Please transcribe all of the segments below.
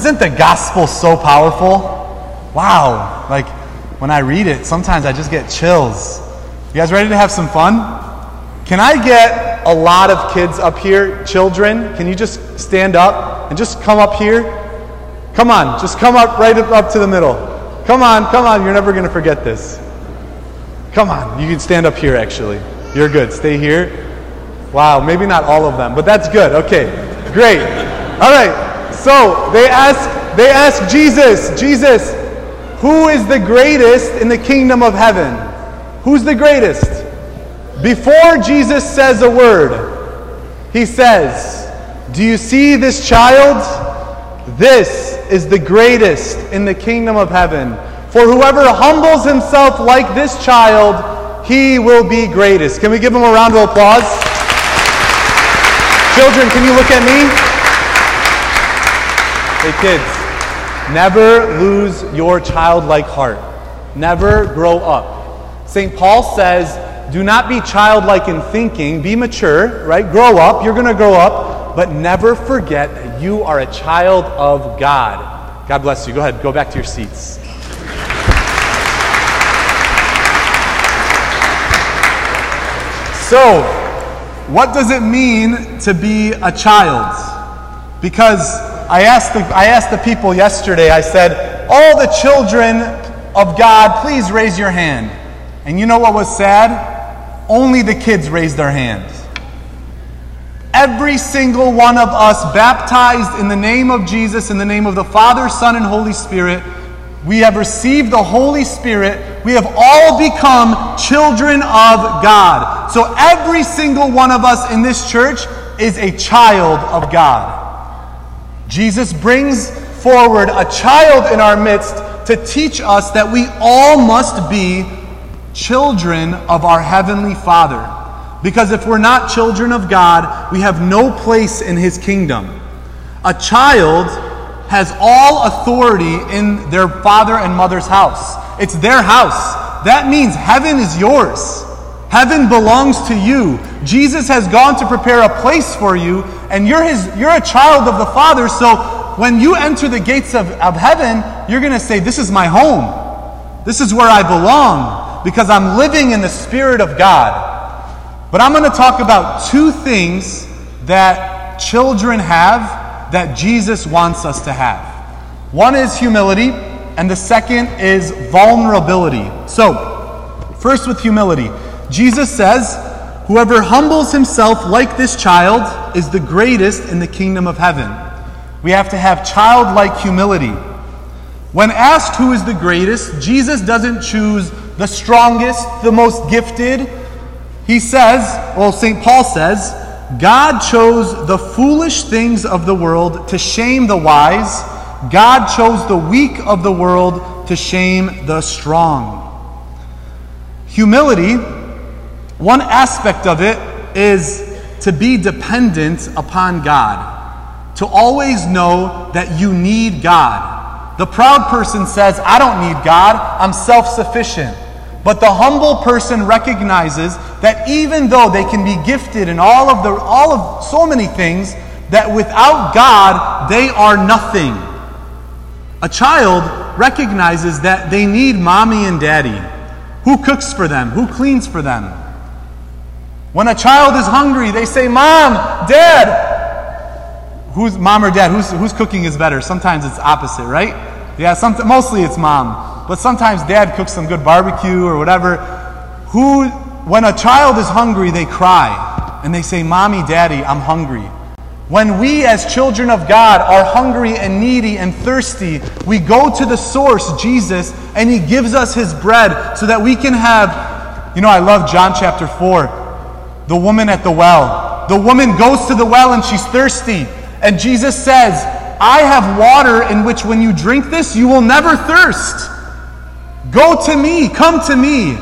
Isn't the gospel so powerful? Wow. Like, when I read it, sometimes I just get chills. You guys ready to have some fun? Can I get a lot of kids up here, children? Can you just stand up and just come up here? Come on, just come up right up to the middle. Come on, come on, you're never going to forget this. Come on, you can stand up here actually. You're good. Stay here. Wow, maybe not all of them, but that's good. Okay, great. All right. So they ask, they ask Jesus, Jesus, who is the greatest in the kingdom of heaven? Who's the greatest? Before Jesus says a word, he says, Do you see this child? This is the greatest in the kingdom of heaven. For whoever humbles himself like this child, he will be greatest. Can we give him a round of applause? Children, can you look at me? Hey, kids, never lose your childlike heart. Never grow up. St. Paul says, do not be childlike in thinking, be mature, right? Grow up, you're going to grow up, but never forget that you are a child of God. God bless you. Go ahead, go back to your seats. So, what does it mean to be a child? Because I asked the, I asked the people yesterday, I said, All the children of God, please raise your hand. And you know what was sad? Only the kids raised their hands. Every single one of us baptized in the name of Jesus, in the name of the Father, Son, and Holy Spirit, we have received the Holy Spirit. We have all become children of God. So every single one of us in this church is a child of God. Jesus brings forward a child in our midst to teach us that we all must be children of our Heavenly Father. Because if we're not children of God, we have no place in His kingdom. A child has all authority in their father and mother's house. It's their house. That means heaven is yours. Heaven belongs to you. Jesus has gone to prepare a place for you, and you're, his, you're a child of the Father. So when you enter the gates of, of heaven, you're going to say, This is my home. This is where I belong, because I'm living in the Spirit of God. But I'm going to talk about two things that children have that Jesus wants us to have. One is humility, and the second is vulnerability. So, first with humility, Jesus says, Whoever humbles himself like this child is the greatest in the kingdom of heaven. We have to have childlike humility. When asked who is the greatest, Jesus doesn't choose the strongest, the most gifted. He says, well, St. Paul says, God chose the foolish things of the world to shame the wise. God chose the weak of the world to shame the strong. Humility, one aspect of it is to be dependent upon God, to always know that you need God. The proud person says, I don't need God, I'm self sufficient. But the humble person recognizes that even though they can be gifted in all of the all of so many things, that without God they are nothing. A child recognizes that they need mommy and daddy. Who cooks for them? Who cleans for them? When a child is hungry, they say, Mom, Dad. Who's mom or dad? Who's, who's cooking is better? Sometimes it's opposite, right? Yeah, some, mostly it's mom. But sometimes dad cooks some good barbecue or whatever. Who, when a child is hungry, they cry and they say, Mommy, Daddy, I'm hungry. When we, as children of God, are hungry and needy and thirsty, we go to the source, Jesus, and He gives us His bread so that we can have. You know, I love John chapter 4, the woman at the well. The woman goes to the well and she's thirsty. And Jesus says, I have water in which when you drink this, you will never thirst. Go to me, come to me,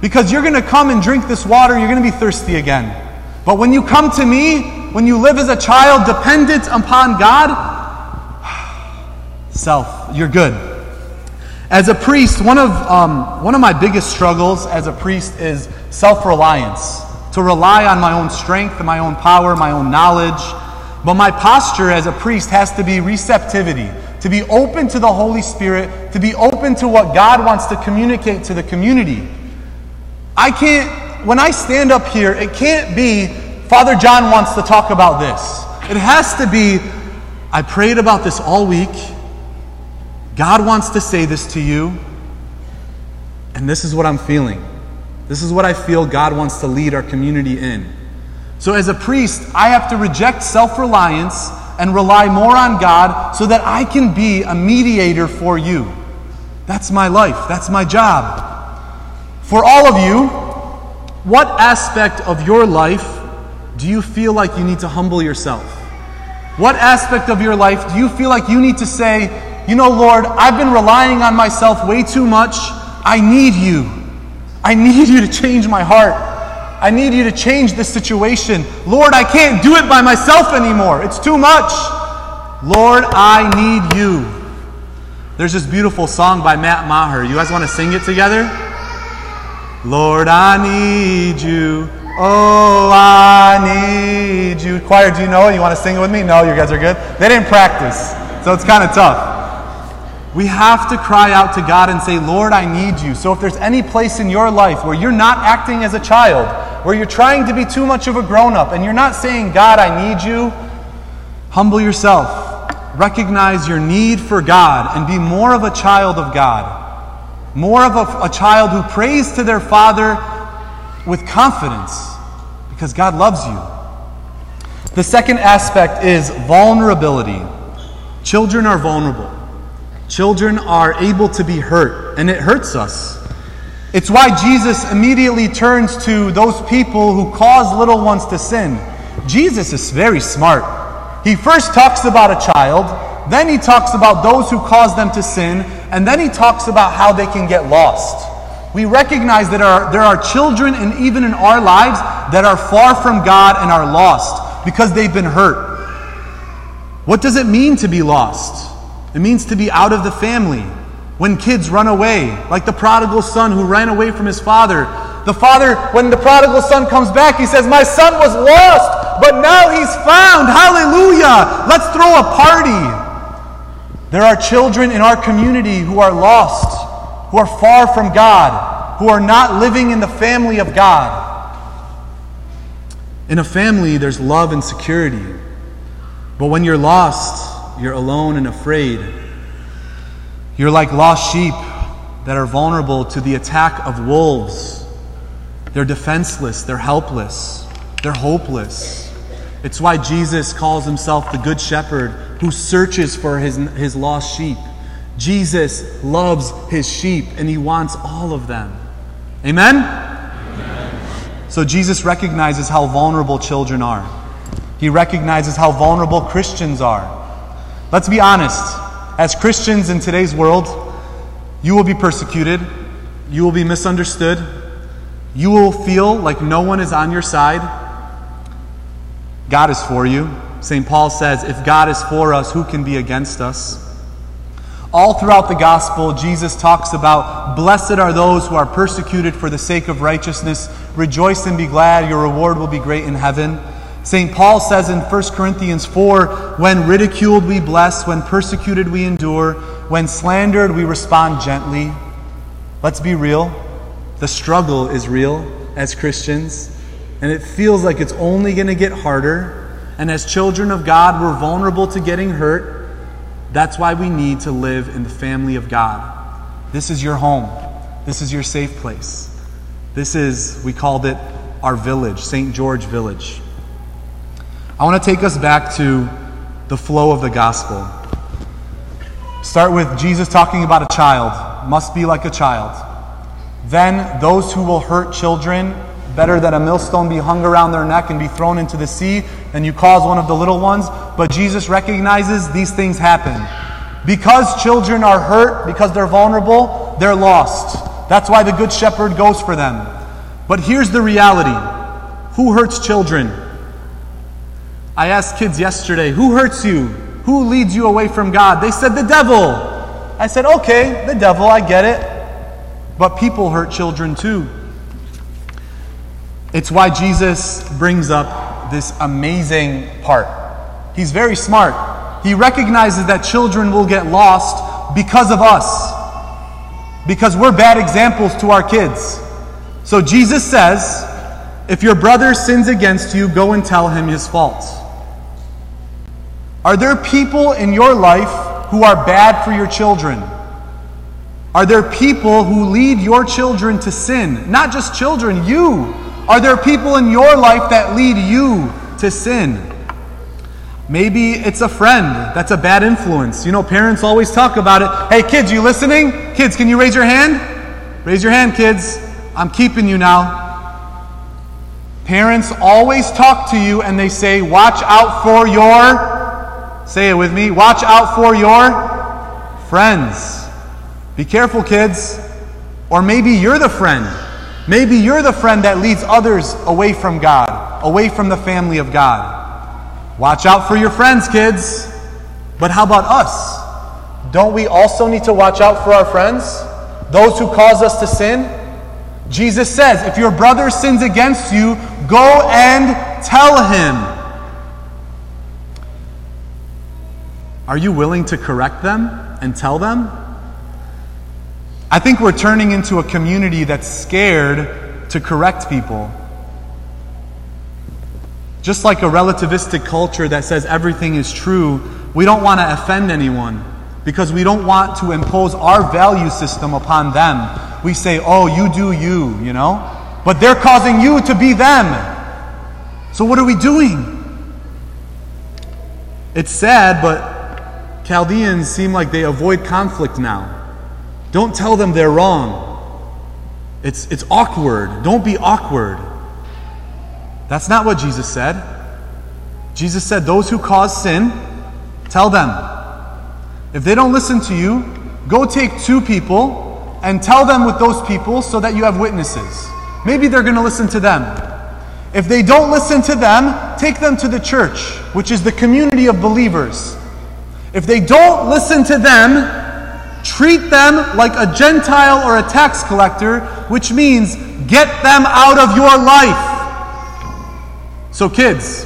because you're going to come and drink this water, you're going to be thirsty again. But when you come to me, when you live as a child dependent upon God, self, you're good. As a priest, one of, um, one of my biggest struggles as a priest is self reliance. To rely on my own strength, and my own power, my own knowledge. But my posture as a priest has to be receptivity to be open to the Holy Spirit, to be open to what God wants to communicate to the community. I can't, when I stand up here, it can't be, Father John wants to talk about this. It has to be, I prayed about this all week. God wants to say this to you, and this is what I'm feeling. This is what I feel God wants to lead our community in. So, as a priest, I have to reject self reliance and rely more on God so that I can be a mediator for you. That's my life, that's my job. For all of you, what aspect of your life do you feel like you need to humble yourself? What aspect of your life do you feel like you need to say, you know, Lord, I've been relying on myself way too much. I need you. I need you to change my heart. I need you to change this situation. Lord, I can't do it by myself anymore. It's too much. Lord, I need you. There's this beautiful song by Matt Maher. You guys want to sing it together? Lord, I need you. Oh, I need you. Choir, do you know it? You want to sing it with me? No, you guys are good. They didn't practice, so it's kind of tough. We have to cry out to God and say, Lord, I need you. So if there's any place in your life where you're not acting as a child, where you're trying to be too much of a grown up, and you're not saying, God, I need you, humble yourself. Recognize your need for God and be more of a child of God. More of a, a child who prays to their Father with confidence because God loves you. The second aspect is vulnerability. Children are vulnerable. Children are able to be hurt, and it hurts us. It's why Jesus immediately turns to those people who cause little ones to sin. Jesus is very smart. He first talks about a child, then he talks about those who cause them to sin, and then he talks about how they can get lost. We recognize that our, there are children, and even in our lives, that are far from God and are lost because they've been hurt. What does it mean to be lost? It means to be out of the family. When kids run away, like the prodigal son who ran away from his father. The father, when the prodigal son comes back, he says, My son was lost, but now he's found. Hallelujah. Let's throw a party. There are children in our community who are lost, who are far from God, who are not living in the family of God. In a family, there's love and security. But when you're lost, you're alone and afraid. You're like lost sheep that are vulnerable to the attack of wolves. They're defenseless, they're helpless, they're hopeless. It's why Jesus calls himself the Good Shepherd who searches for his, his lost sheep. Jesus loves his sheep and he wants all of them. Amen? Amen? So Jesus recognizes how vulnerable children are. He recognizes how vulnerable Christians are. Let's be honest. As Christians in today's world, you will be persecuted, you will be misunderstood, you will feel like no one is on your side. God is for you. St. Paul says, If God is for us, who can be against us? All throughout the gospel, Jesus talks about blessed are those who are persecuted for the sake of righteousness. Rejoice and be glad, your reward will be great in heaven. St. Paul says in 1 Corinthians 4 when ridiculed, we bless, when persecuted, we endure, when slandered, we respond gently. Let's be real. The struggle is real as Christians, and it feels like it's only going to get harder. And as children of God, we're vulnerable to getting hurt. That's why we need to live in the family of God. This is your home, this is your safe place. This is, we called it our village, St. George Village. I want to take us back to the flow of the gospel. Start with Jesus talking about a child, must be like a child. Then those who will hurt children, better that a millstone be hung around their neck and be thrown into the sea than you cause one of the little ones. But Jesus recognizes these things happen. Because children are hurt, because they're vulnerable, they're lost. That's why the Good Shepherd goes for them. But here's the reality who hurts children? I asked kids yesterday, who hurts you? Who leads you away from God? They said, the devil. I said, okay, the devil, I get it. But people hurt children too. It's why Jesus brings up this amazing part. He's very smart. He recognizes that children will get lost because of us, because we're bad examples to our kids. So Jesus says, if your brother sins against you, go and tell him his faults. Are there people in your life who are bad for your children? Are there people who lead your children to sin? Not just children, you. Are there people in your life that lead you to sin? Maybe it's a friend that's a bad influence. You know, parents always talk about it. Hey, kids, you listening? Kids, can you raise your hand? Raise your hand, kids. I'm keeping you now. Parents always talk to you and they say, Watch out for your, say it with me, watch out for your friends. Be careful, kids. Or maybe you're the friend. Maybe you're the friend that leads others away from God, away from the family of God. Watch out for your friends, kids. But how about us? Don't we also need to watch out for our friends? Those who cause us to sin? Jesus says, if your brother sins against you, go and tell him. Are you willing to correct them and tell them? I think we're turning into a community that's scared to correct people. Just like a relativistic culture that says everything is true, we don't want to offend anyone because we don't want to impose our value system upon them. We say, oh, you do you, you know? But they're causing you to be them. So what are we doing? It's sad, but Chaldeans seem like they avoid conflict now. Don't tell them they're wrong. It's, it's awkward. Don't be awkward. That's not what Jesus said. Jesus said, Those who cause sin, tell them. If they don't listen to you, go take two people and tell them with those people so that you have witnesses. Maybe they're going to listen to them. If they don't listen to them, take them to the church, which is the community of believers. If they don't listen to them, Treat them like a Gentile or a tax collector, which means get them out of your life. So, kids,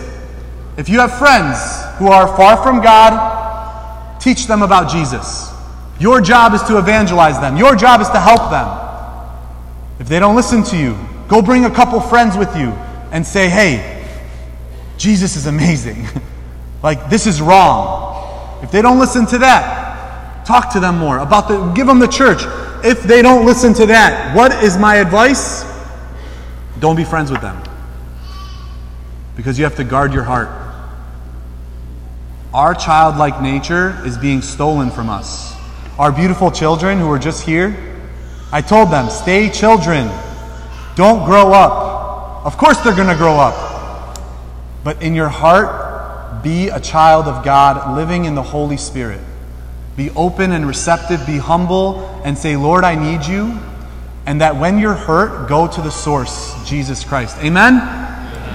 if you have friends who are far from God, teach them about Jesus. Your job is to evangelize them, your job is to help them. If they don't listen to you, go bring a couple friends with you and say, hey, Jesus is amazing. like, this is wrong. If they don't listen to that, Talk to them more about the give them the church. If they don't listen to that, what is my advice? Don't be friends with them. Because you have to guard your heart. Our childlike nature is being stolen from us. Our beautiful children who are just here, I told them, stay children. Don't grow up. Of course, they're going to grow up. But in your heart, be a child of God living in the Holy Spirit. Be open and receptive, be humble, and say, Lord, I need you. And that when you're hurt, go to the source, Jesus Christ. Amen?